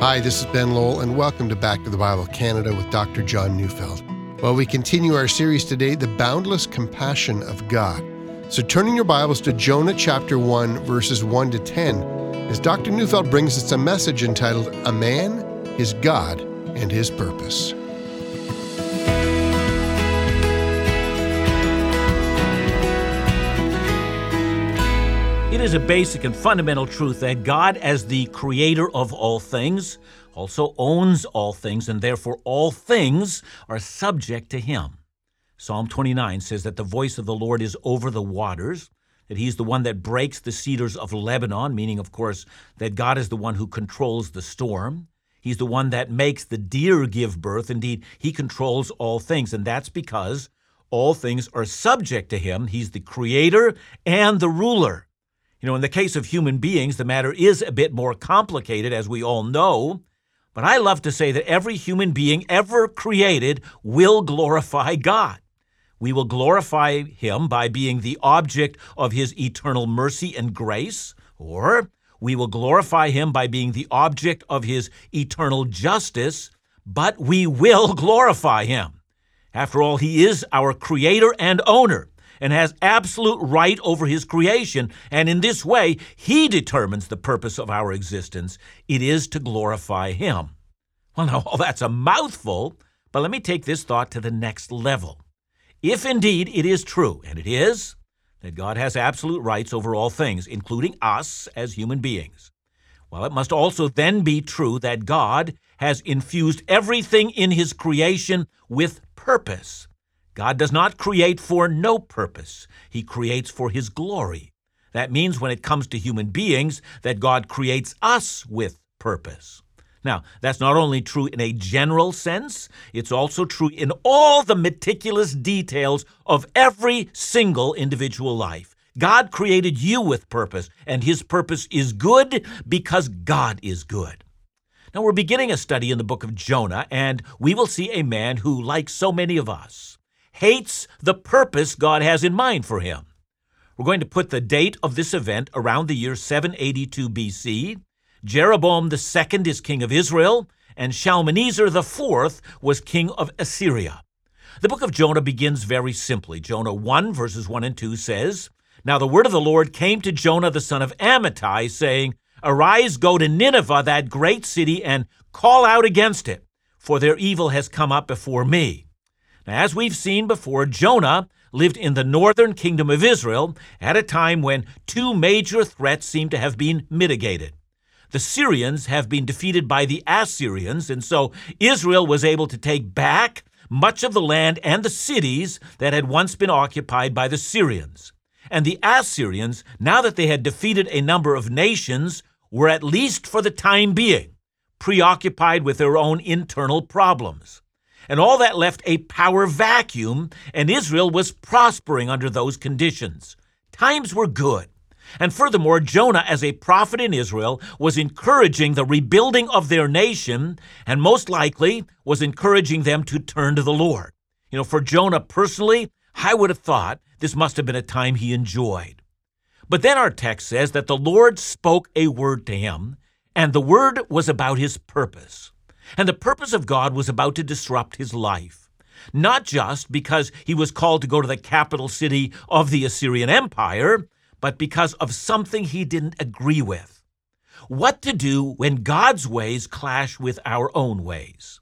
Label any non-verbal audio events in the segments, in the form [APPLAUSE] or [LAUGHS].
Hi, this is Ben Lowell, and welcome to Back to the Bible Canada with Dr. John Neufeld. Well, we continue our series today, The Boundless Compassion of God. So, turning your Bibles to Jonah chapter 1, verses 1 to 10, as Dr. Neufeld brings us a message entitled A Man, His God, and His Purpose. Is a basic and fundamental truth that God, as the creator of all things, also owns all things, and therefore all things are subject to him. Psalm 29 says that the voice of the Lord is over the waters, that he's the one that breaks the cedars of Lebanon, meaning, of course, that God is the one who controls the storm. He's the one that makes the deer give birth. Indeed, he controls all things, and that's because all things are subject to him. He's the creator and the ruler. You know, in the case of human beings, the matter is a bit more complicated, as we all know. But I love to say that every human being ever created will glorify God. We will glorify Him by being the object of His eternal mercy and grace, or we will glorify Him by being the object of His eternal justice, but we will [LAUGHS] glorify Him. After all, He is our Creator and owner and has absolute right over his creation, and in this way, he determines the purpose of our existence. It is to glorify him. Well, now, [LAUGHS] all that's a mouthful, but let me take this thought to the next level. If indeed it is true, and it is, that God has absolute rights over all things, including us as human beings, well, it must also then be true that God has infused everything in his creation with purpose. God does not create for no purpose, He creates for His glory. That means when it comes to human beings, that God creates us with purpose. Now, that's not only true in a general sense, it's also true in all the meticulous details of every single individual life. God created you with purpose, and His purpose is good because God is good. Now, we're beginning a study in the book of Jonah, and we will see a man who, like so many of us, hates the purpose God has in mind for him. We're going to put the date of this event around the year 782 BC. Jeroboam II is king of Israel, and Shalmaneser IV was king of Assyria. The book of Jonah begins very simply. Jonah 1, verses 1 and 2 says, Now the word of the Lord came to Jonah the son of Amittai, saying, Arise, go to Nineveh, that great city, and call out against it, for their evil has come up before me. Now, as we've seen before, Jonah lived in the northern kingdom of Israel at a time when two major threats seem to have been mitigated. The Syrians have been defeated by the Assyrians, and so Israel was able to take back much of the land and the cities that had once been occupied by the Syrians. And the Assyrians, now that they had defeated a number of nations, were at least for the time being preoccupied with their own internal problems and all that left a power vacuum, and Israel was prospering under those conditions. Times were good. And furthermore, Jonah, as a prophet in Israel, was encouraging the rebuilding of their nation, and most likely was encouraging them to turn to the Lord. You know, for Jonah personally, I would have thought this must have been a time he enjoyed. But then our text says that the Lord spoke a word to him, and the word was about his purpose. And the purpose of God was about to disrupt his life. Not just because he was called to go to the capital city of the Assyrian Empire, but because of something he didn't agree with. What to do when God's ways clash with our own ways.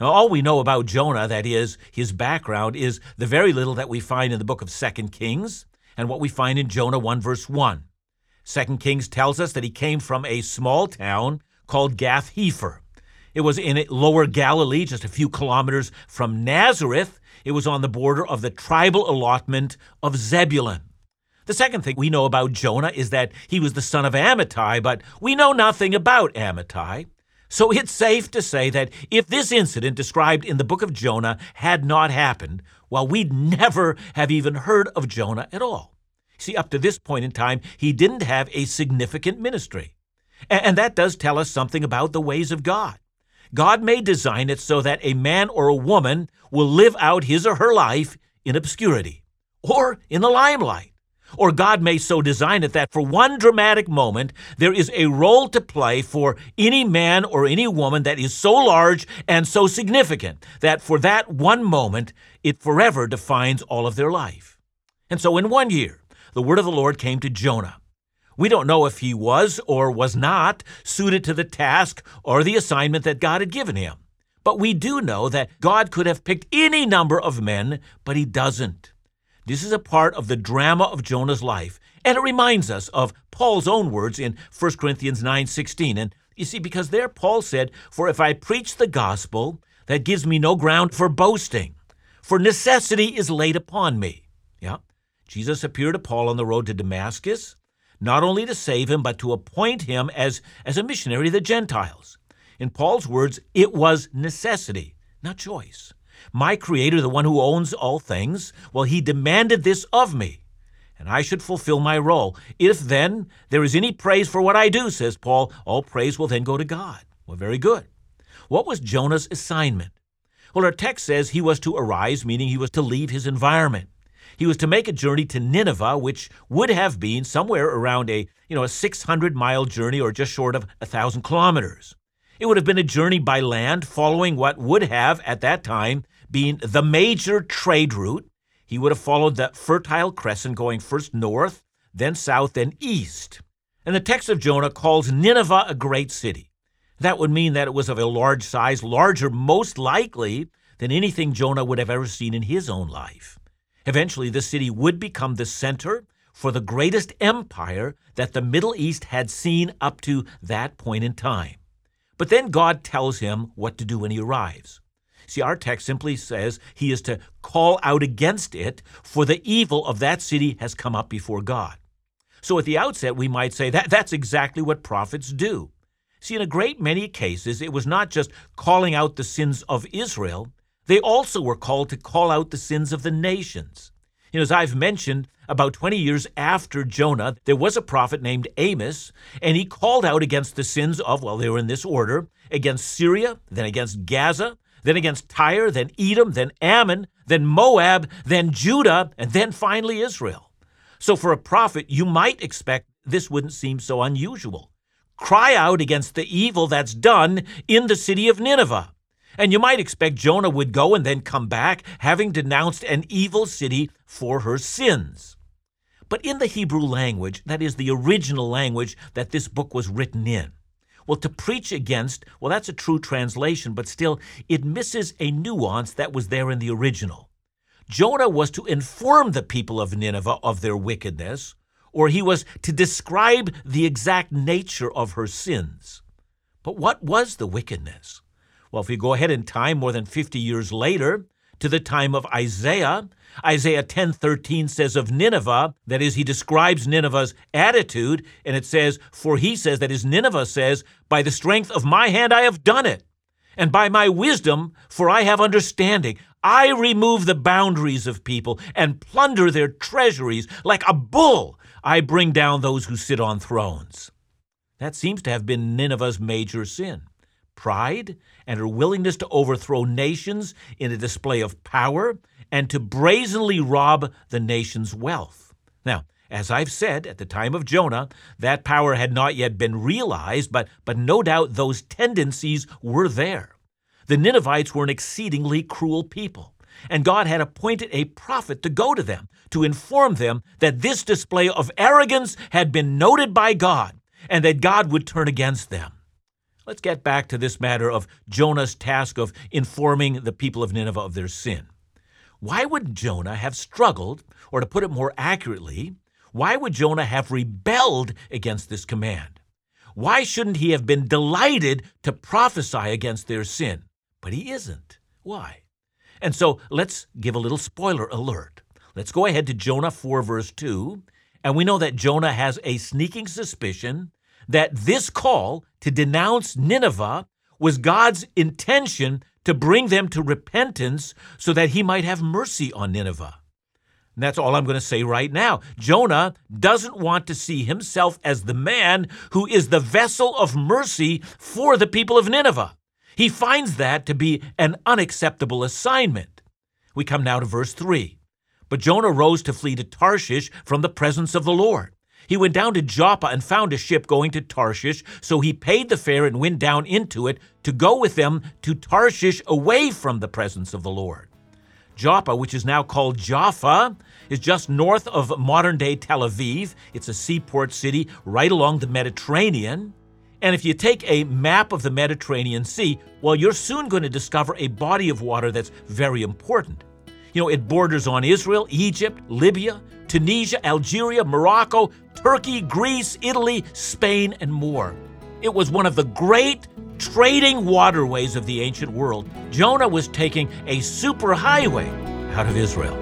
Now, all we know about Jonah, that is, his background, is the very little that we find in the book of 2 Kings and what we find in Jonah 1, verse 1. 2 Kings tells us that he came from a small town called Gath Hepher. It was in lower Galilee, just a few kilometers from Nazareth. It was on the border of the tribal allotment of Zebulun. The second thing we know about Jonah is that he was the son of Amittai, but we know nothing about Amittai. So it's safe to say that if this incident described in the book of Jonah had not happened, well, we'd never have even heard of Jonah at all. See, up to this point in time, he didn't have a significant ministry. And that does tell us something about the ways of God. God may design it so that a man or a woman will live out his or her life in obscurity or in the limelight. Or God may so design it that for one dramatic moment, there is a role to play for any man or any woman that is so large and so significant that for that one moment, it forever defines all of their life. And so in one year, the word of the Lord came to Jonah. We don't know if he was or was not suited to the task or the assignment that God had given him. But we do know that God could have picked any number of men, but he doesn't. This is a part of the drama of Jonah's life, and it reminds us of Paul's own words in 1 Corinthians 9:16. And you see because there Paul said, "For if I preach the gospel, that gives me no ground for boasting, for necessity is laid upon me." Yeah. Jesus appeared to Paul on the road to Damascus, not only to save him, but to appoint him as, as a missionary to the Gentiles. In Paul's words, it was necessity, not choice. My Creator, the one who owns all things, well, He demanded this of me, and I should fulfill my role. If then there is any praise for what I do, says Paul, all praise will then go to God. Well, very good. What was Jonah's assignment? Well, our text says he was to arise, meaning he was to leave his environment. He was to make a journey to Nineveh, which would have been somewhere around a, you know, a 600 mile journey or just short of a thousand kilometers. It would have been a journey by land following what would have, at that time, been the major trade route. He would have followed the Fertile Crescent, going first north, then south, then east. And the text of Jonah calls Nineveh a great city. That would mean that it was of a large size, larger, most likely, than anything Jonah would have ever seen in his own life. Eventually, the city would become the center for the greatest empire that the Middle East had seen up to that point in time. But then God tells him what to do when he arrives. See, our text simply says he is to call out against it, for the evil of that city has come up before God. So at the outset, we might say that that's exactly what prophets do. See, in a great many cases, it was not just calling out the sins of Israel, they also were called to call out the sins of the nations. You know, as I've mentioned, about 20 years after Jonah, there was a prophet named Amos, and he called out against the sins of, well, they were in this order against Syria, then against Gaza, then against Tyre, then Edom, then Ammon, then Moab, then Judah, and then finally Israel. So for a prophet, you might expect this wouldn't seem so unusual. Cry out against the evil that's done in the city of Nineveh. And you might expect Jonah would go and then come back, having denounced an evil city for her sins. But in the Hebrew language, that is the original language that this book was written in, well, to preach against, well, that's a true translation, but still, it misses a nuance that was there in the original. Jonah was to inform the people of Nineveh of their wickedness, or he was to describe the exact nature of her sins. But what was the wickedness? Well, if we go ahead in time more than 50 years later, to the time of Isaiah, Isaiah 10:13 says of Nineveh, that is he describes Nineveh's attitude and it says for he says that is Nineveh says by the strength of my hand I have done it and by my wisdom for I have understanding. I remove the boundaries of people and plunder their treasuries. Like a bull I bring down those who sit on thrones. That seems to have been Nineveh's major sin pride and her willingness to overthrow nations in a display of power and to brazenly rob the nation's wealth. Now, as I've said, at the time of Jonah, that power had not yet been realized, but, but no doubt those tendencies were there. The Ninevites were an exceedingly cruel people, and God had appointed a prophet to go to them to inform them that this display of arrogance had been noted by God and that God would turn against them. Let's get back to this matter of Jonah's task of informing the people of Nineveh of their sin. Why would Jonah have struggled, or to put it more accurately, why would Jonah have rebelled against this command? Why shouldn't he have been delighted to prophesy against their sin? But he isn't. Why? And so let's give a little spoiler alert. Let's go ahead to Jonah 4, verse 2, and we know that Jonah has a sneaking suspicion that this call to denounce Nineveh was God's intention to bring them to repentance so that he might have mercy on Nineveh. And that's all I'm going to say right now. Jonah doesn't want to see himself as the man who is the vessel of mercy for the people of Nineveh. He finds that to be an unacceptable assignment. We come now to verse 3. But Jonah rose to flee to Tarshish from the presence of the Lord. He went down to Joppa and found a ship going to Tarshish, so he paid the fare and went down into it to go with them to Tarshish away from the presence of the Lord. Joppa, which is now called Jaffa, is just north of modern day Tel Aviv. It's a seaport city right along the Mediterranean. And if you take a map of the Mediterranean Sea, well, you're soon going to discover a body of water that's very important. You know, it borders on Israel, Egypt, Libya, Tunisia, Algeria, Morocco, Turkey, Greece, Italy, Spain, and more. It was one of the great trading waterways of the ancient world. Jonah was taking a superhighway out of Israel.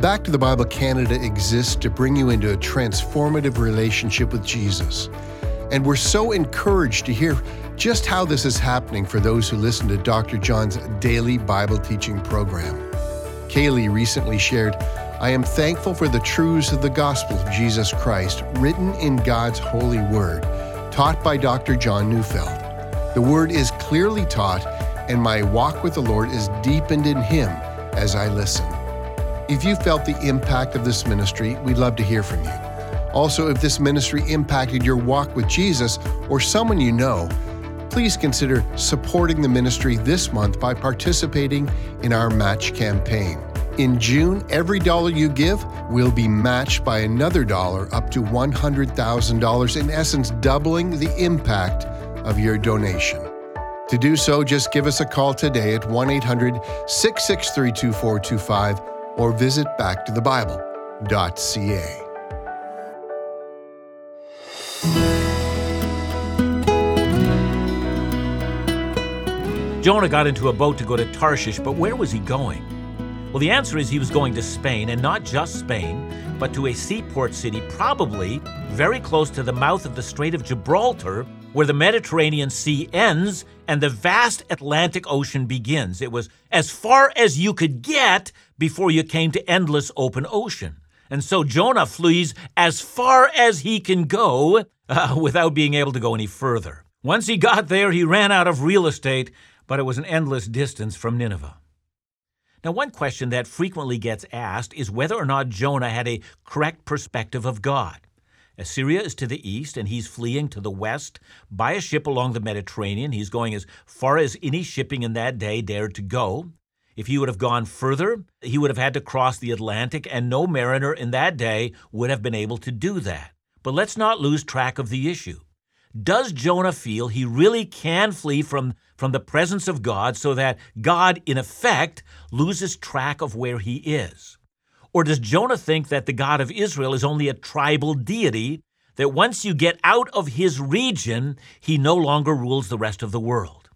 Back to the Bible Canada exists to bring you into a transformative relationship with Jesus. And we're so encouraged to hear just how this is happening for those who listen to Dr. John's daily Bible teaching program. Kaylee recently shared, I am thankful for the truths of the gospel of Jesus Christ written in God's holy word, taught by Dr. John Neufeld. The word is clearly taught, and my walk with the Lord is deepened in Him as I listen. If you felt the impact of this ministry, we'd love to hear from you. Also, if this ministry impacted your walk with Jesus or someone you know, please consider supporting the ministry this month by participating in our match campaign. In June, every dollar you give will be matched by another dollar up to $100,000, in essence, doubling the impact of your donation. To do so, just give us a call today at 1 800 663 2425 or visit backtothebible.ca. Jonah got into a boat to go to Tarshish, but where was he going? Well, the answer is he was going to Spain, and not just Spain, but to a seaport city, probably very close to the mouth of the Strait of Gibraltar, where the Mediterranean Sea ends and the vast Atlantic Ocean begins. It was as far as you could get before you came to endless open ocean. And so Jonah flees as far as he can go uh, without being able to go any further. Once he got there, he ran out of real estate but it was an endless distance from Nineveh. Now, one question that frequently gets asked is whether or not Jonah had a correct perspective of God. Assyria is to the east, and he's fleeing to the west by a ship along the Mediterranean. He's going as far as any shipping in that day dared to go. If he would have gone further, he would have had to cross the Atlantic, and no mariner in that day would have been able to do that. But let's not lose track of the issue. Does Jonah feel he really can flee from, from the presence of God so that God, in effect, loses track of where he is? Or does Jonah think that the God of Israel is only a tribal deity, that once you get out of his region, he no longer rules the rest of the world?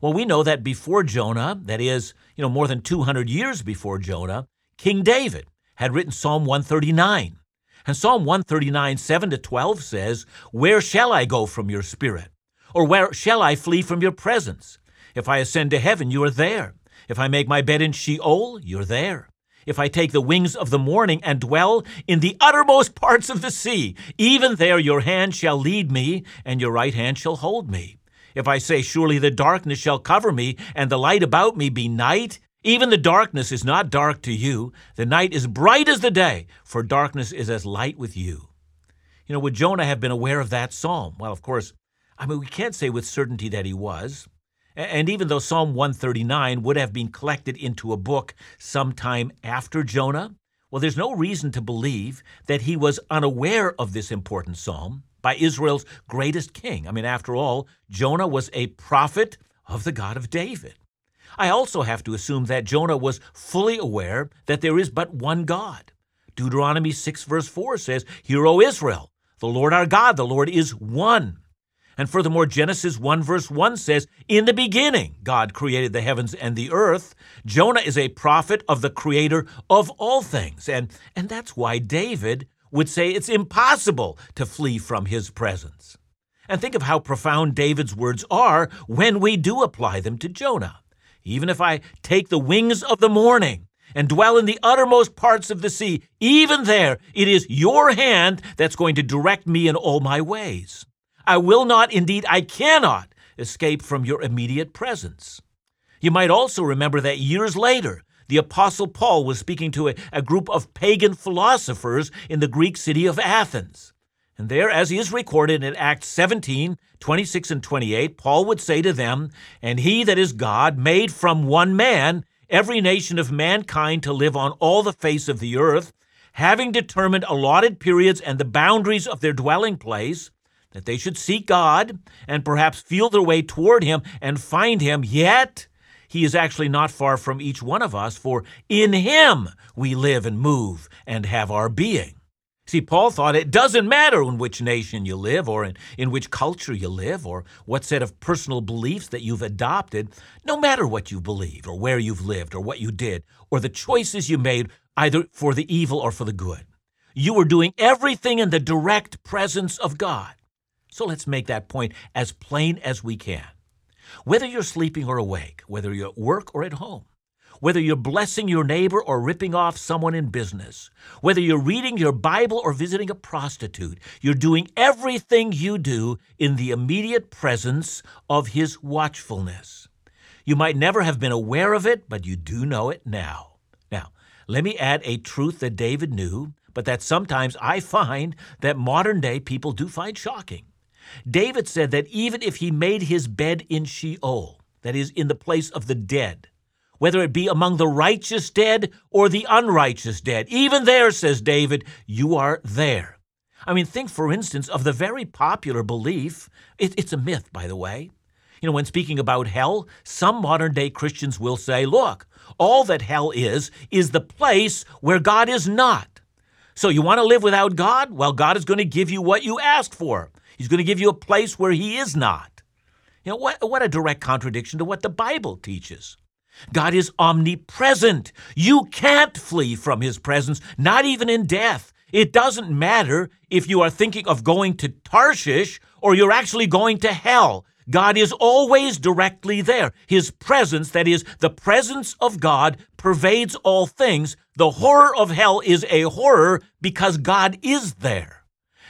Well, we know that before Jonah, that is, you know, more than 200 years before Jonah, King David had written Psalm 139. And Psalm 139, 7 to 12 says, Where shall I go from your spirit? Or where shall I flee from your presence? If I ascend to heaven, you are there. If I make my bed in Sheol, you're there. If I take the wings of the morning and dwell in the uttermost parts of the sea, even there your hand shall lead me, and your right hand shall hold me. If I say, Surely the darkness shall cover me, and the light about me be night, even the darkness is not dark to you. The night is bright as the day, for darkness is as light with you. You know, would Jonah have been aware of that psalm? Well, of course, I mean, we can't say with certainty that he was. And even though Psalm 139 would have been collected into a book sometime after Jonah, well, there's no reason to believe that he was unaware of this important psalm by Israel's greatest king. I mean, after all, Jonah was a prophet of the God of David. I also have to assume that Jonah was fully aware that there is but one God. Deuteronomy 6, verse 4 says, Hear, O Israel, the Lord our God, the Lord is one. And furthermore, Genesis 1, verse 1 says, In the beginning, God created the heavens and the earth. Jonah is a prophet of the creator of all things. And, and that's why David would say it's impossible to flee from his presence. And think of how profound David's words are when we do apply them to Jonah. Even if I take the wings of the morning and dwell in the uttermost parts of the sea, even there it is your hand that's going to direct me in all my ways. I will not, indeed, I cannot escape from your immediate presence. You might also remember that years later, the Apostle Paul was speaking to a, a, group of pagan philosophers in the Greek city of Athens. And there, as is recorded in Acts 17, 26 and 28, Paul would say to them, And he that is God made from one man every nation of mankind to live on all the face of the earth, having determined allotted periods and the boundaries of their dwelling place, that they should seek God and perhaps feel their way toward Him and find Him, yet He is actually not far from each one of us, for in Him we live and move and have our being. See, Paul thought it doesn't matter in which nation you live or in, in which culture you live or what set of personal beliefs that you've adopted, no matter what you believed or where you've lived or what you did or the choices you made, either for the evil or for the good. You were doing everything in the direct presence of God. So let's make that point as plain as we can. Whether you're sleeping or awake, whether you're at work or at home, whether you're blessing your neighbor or ripping off someone in business, whether you're reading your Bible or visiting a prostitute, you're doing everything you do in the immediate presence of His watchfulness. You might never have been aware of it, but you do know it now. Now, let me add a truth that David knew, but that sometimes I find that modern day people do find shocking. David said that even if he made his bed in Sheol, that is, in the place of the dead, whether it be among the righteous dead or the unrighteous dead. Even there, says David, you are there. I mean, think, for instance, of the very popular belief, it, it's a myth, by the way. You know, when speaking about hell, some modern day Christians will say, look, all that hell is, is the place where God is not. So you want to live without God? Well, God is going to give you what you ask for. He's going to give you a place where He is not. You know, what, what a direct contradiction to what the Bible teaches. God is omnipresent. You can't flee from his presence, not even in death. It doesn't matter if you are thinking of going to Tarshish or you're actually going to hell. God is always directly there. His presence, that is, the presence of God, pervades all things. The horror of hell is a horror because God is there.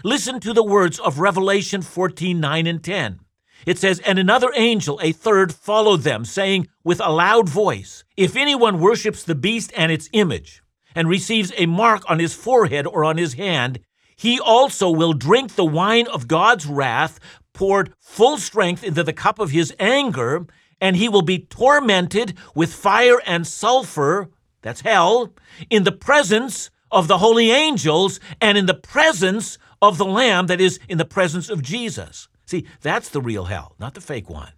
Listen to the words of Revelation 14 9 and 10. It says, And another angel, a third, followed them, saying with a loud voice, If anyone worships the beast and its image, and receives a mark on his forehead or on his hand, he also will drink the wine of God's wrath, poured full strength into the cup of his anger, and he will be tormented with fire and sulfur, that's hell, in the presence of the holy angels and in the presence of the Lamb, that is, in the presence of Jesus. See, that's the real hell, not the fake one.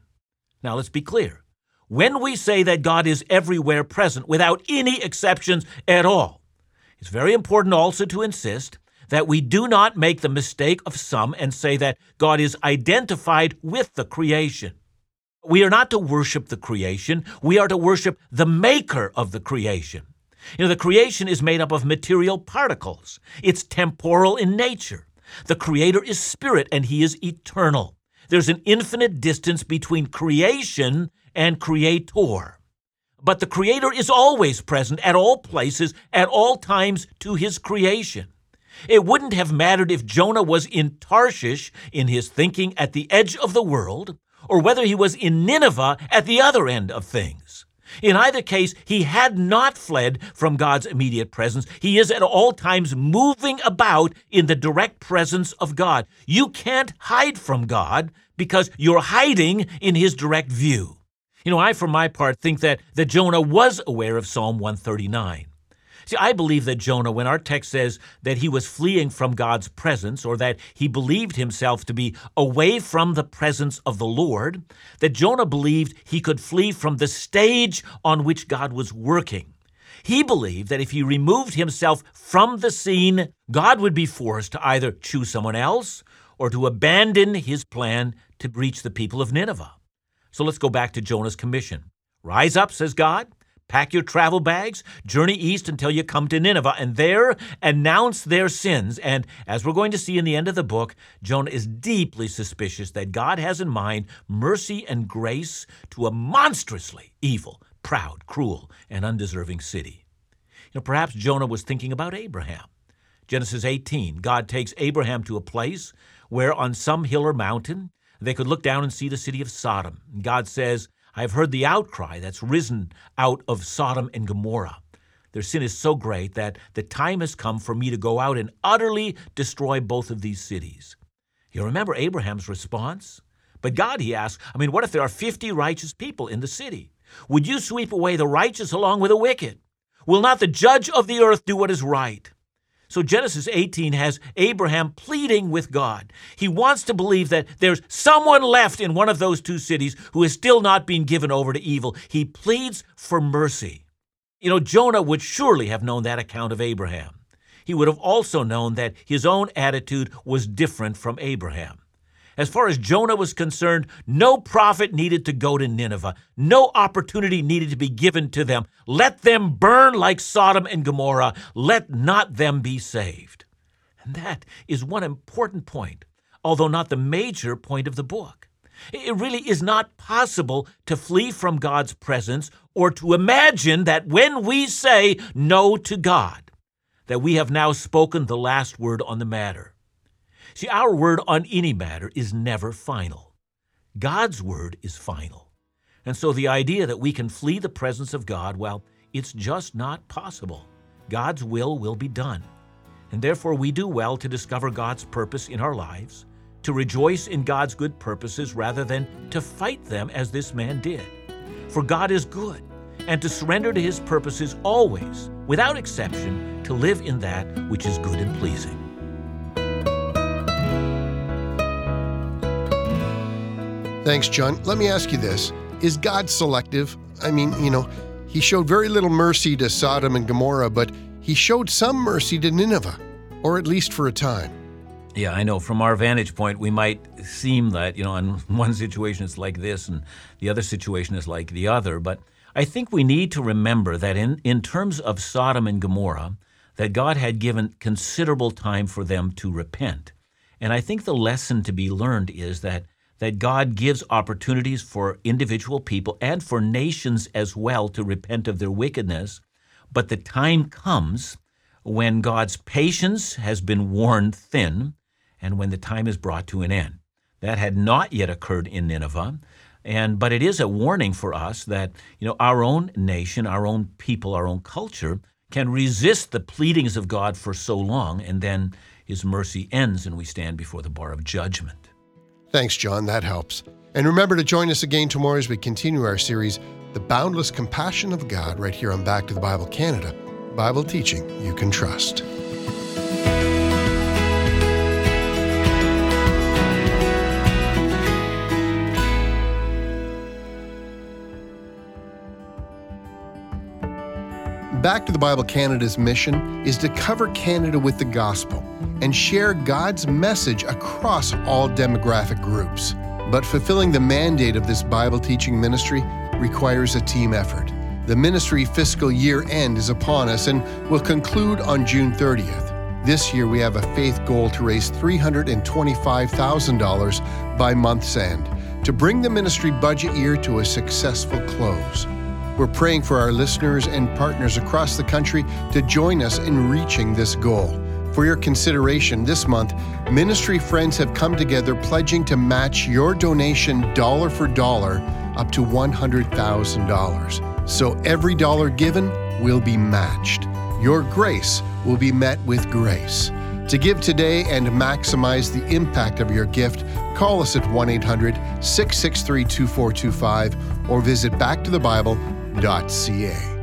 Now, let's be clear. When we say that God is everywhere present without any exceptions at all, it's very important also to insist that we do not make the mistake of some and say that God is identified with the creation. We are not to worship the creation, we are to worship the maker of the creation. You know, the creation is made up of material particles. It's temporal in nature. The Creator is spirit and He is eternal. There's an infinite distance between creation and creator. But the Creator is always present at all places, at all times to His creation. It wouldn't have mattered if Jonah was in Tarshish in his thinking at the edge of the world, or whether he was in Nineveh at the other end of things. In either case, he had not fled from God's immediate presence. He is at all times moving about in the direct presence of God. You can't hide from God because you're hiding in his direct view. You know, I, for my part, think that, that Jonah was aware of Psalm 139. See, I believe that Jonah, when our text says that he was fleeing from God's presence, or that he believed himself to be away from the presence of the Lord, that Jonah believed he could flee from the stage on which God was working. He believed that if he removed himself from the scene, God would be forced to either choose someone else or to abandon his plan to reach the people of Nineveh. So let's go back to Jonah's commission. Rise up, says God, Pack your travel bags, journey east until you come to Nineveh, and there announce their sins. And as we're going to see in the end of the book, Jonah is deeply suspicious that God has in mind mercy and grace to a monstrously evil, proud, cruel, and undeserving city. You know, perhaps Jonah was thinking about Abraham. Genesis 18, God takes Abraham to a place where on some hill or mountain they could look down and see the city of Sodom. God says, I have heard the outcry that's risen out of Sodom and Gomorrah. Their sin is so great that the time has come for me to go out and utterly destroy both of these cities. You remember Abraham's response? But God, he asks, I mean, what if there are 50 righteous people in the city? Would you sweep away the righteous along with the wicked? Will not the judge of the earth do what is right? So Genesis 18 has Abraham pleading with God. He wants to believe that there's someone left in one of those two cities who is still not being given over to evil. He pleads for mercy. You know, Jonah would surely have known that account of Abraham. He would have also known that his own attitude was different from Abraham. As far as Jonah was concerned, no prophet needed to go to Nineveh. No opportunity needed to be given to them. Let them burn like Sodom and Gomorrah. Let not them be saved. And that is one important point, although not the major point of the book. It really is not possible to flee from God's presence or to imagine that when we say no to God, that we have now spoken the last word on the matter. See, our word on any matter is never final. God's word is final. And so the idea that we can flee the presence of God, well, it's just not possible. God's will will be done. And therefore, we do well to discover God's purpose in our lives, to rejoice in God's good purposes rather than to fight them as this man did. For God is good, and to surrender to his purposes always, without exception, to live in that which is good and pleasing. Thanks, John. Let me ask you this Is God selective? I mean, you know, he showed very little mercy to Sodom and Gomorrah, but he showed some mercy to Nineveh, or at least for a time. Yeah, I know. From our vantage point, we might seem that, you know, in [LAUGHS] one situation it's like this and the other situation is like the other. But I think we need to remember that in, in terms of Sodom and Gomorrah, that God had given considerable time for them to repent. And I think the lesson to be learned is that that God gives opportunities for individual people and for nations as well to repent of their wickedness. But the time comes when God's patience has been worn thin and when the time is brought to an end. That had not yet occurred in Nineveh. And but it is a warning for us that you know our own nation, our own people, our own culture can resist the pleadings of God for so long, and then His mercy ends, and we stand before the bar of judgment. Thanks, John. That helps. And remember to join us again tomorrow as we continue our series, The Boundless Compassion of God, right here on Back to the Bible Canada. Bible teaching you can trust. Back to the Bible Canada's mission is to cover Canada with the gospel and share God's message across all demographic groups. But fulfilling the mandate of this Bible teaching ministry requires a team effort. The ministry fiscal year end is upon us and will conclude on June 30th. This year, we have a faith goal to raise $325,000 by month's end to bring the ministry budget year to a successful close. We're praying for our listeners and partners across the country to join us in reaching this goal. For your consideration this month, ministry friends have come together pledging to match your donation dollar for dollar up to $100,000. So every dollar given will be matched. Your grace will be met with grace. To give today and maximize the impact of your gift, call us at 1 800 663 2425 or visit backtothebible.ca.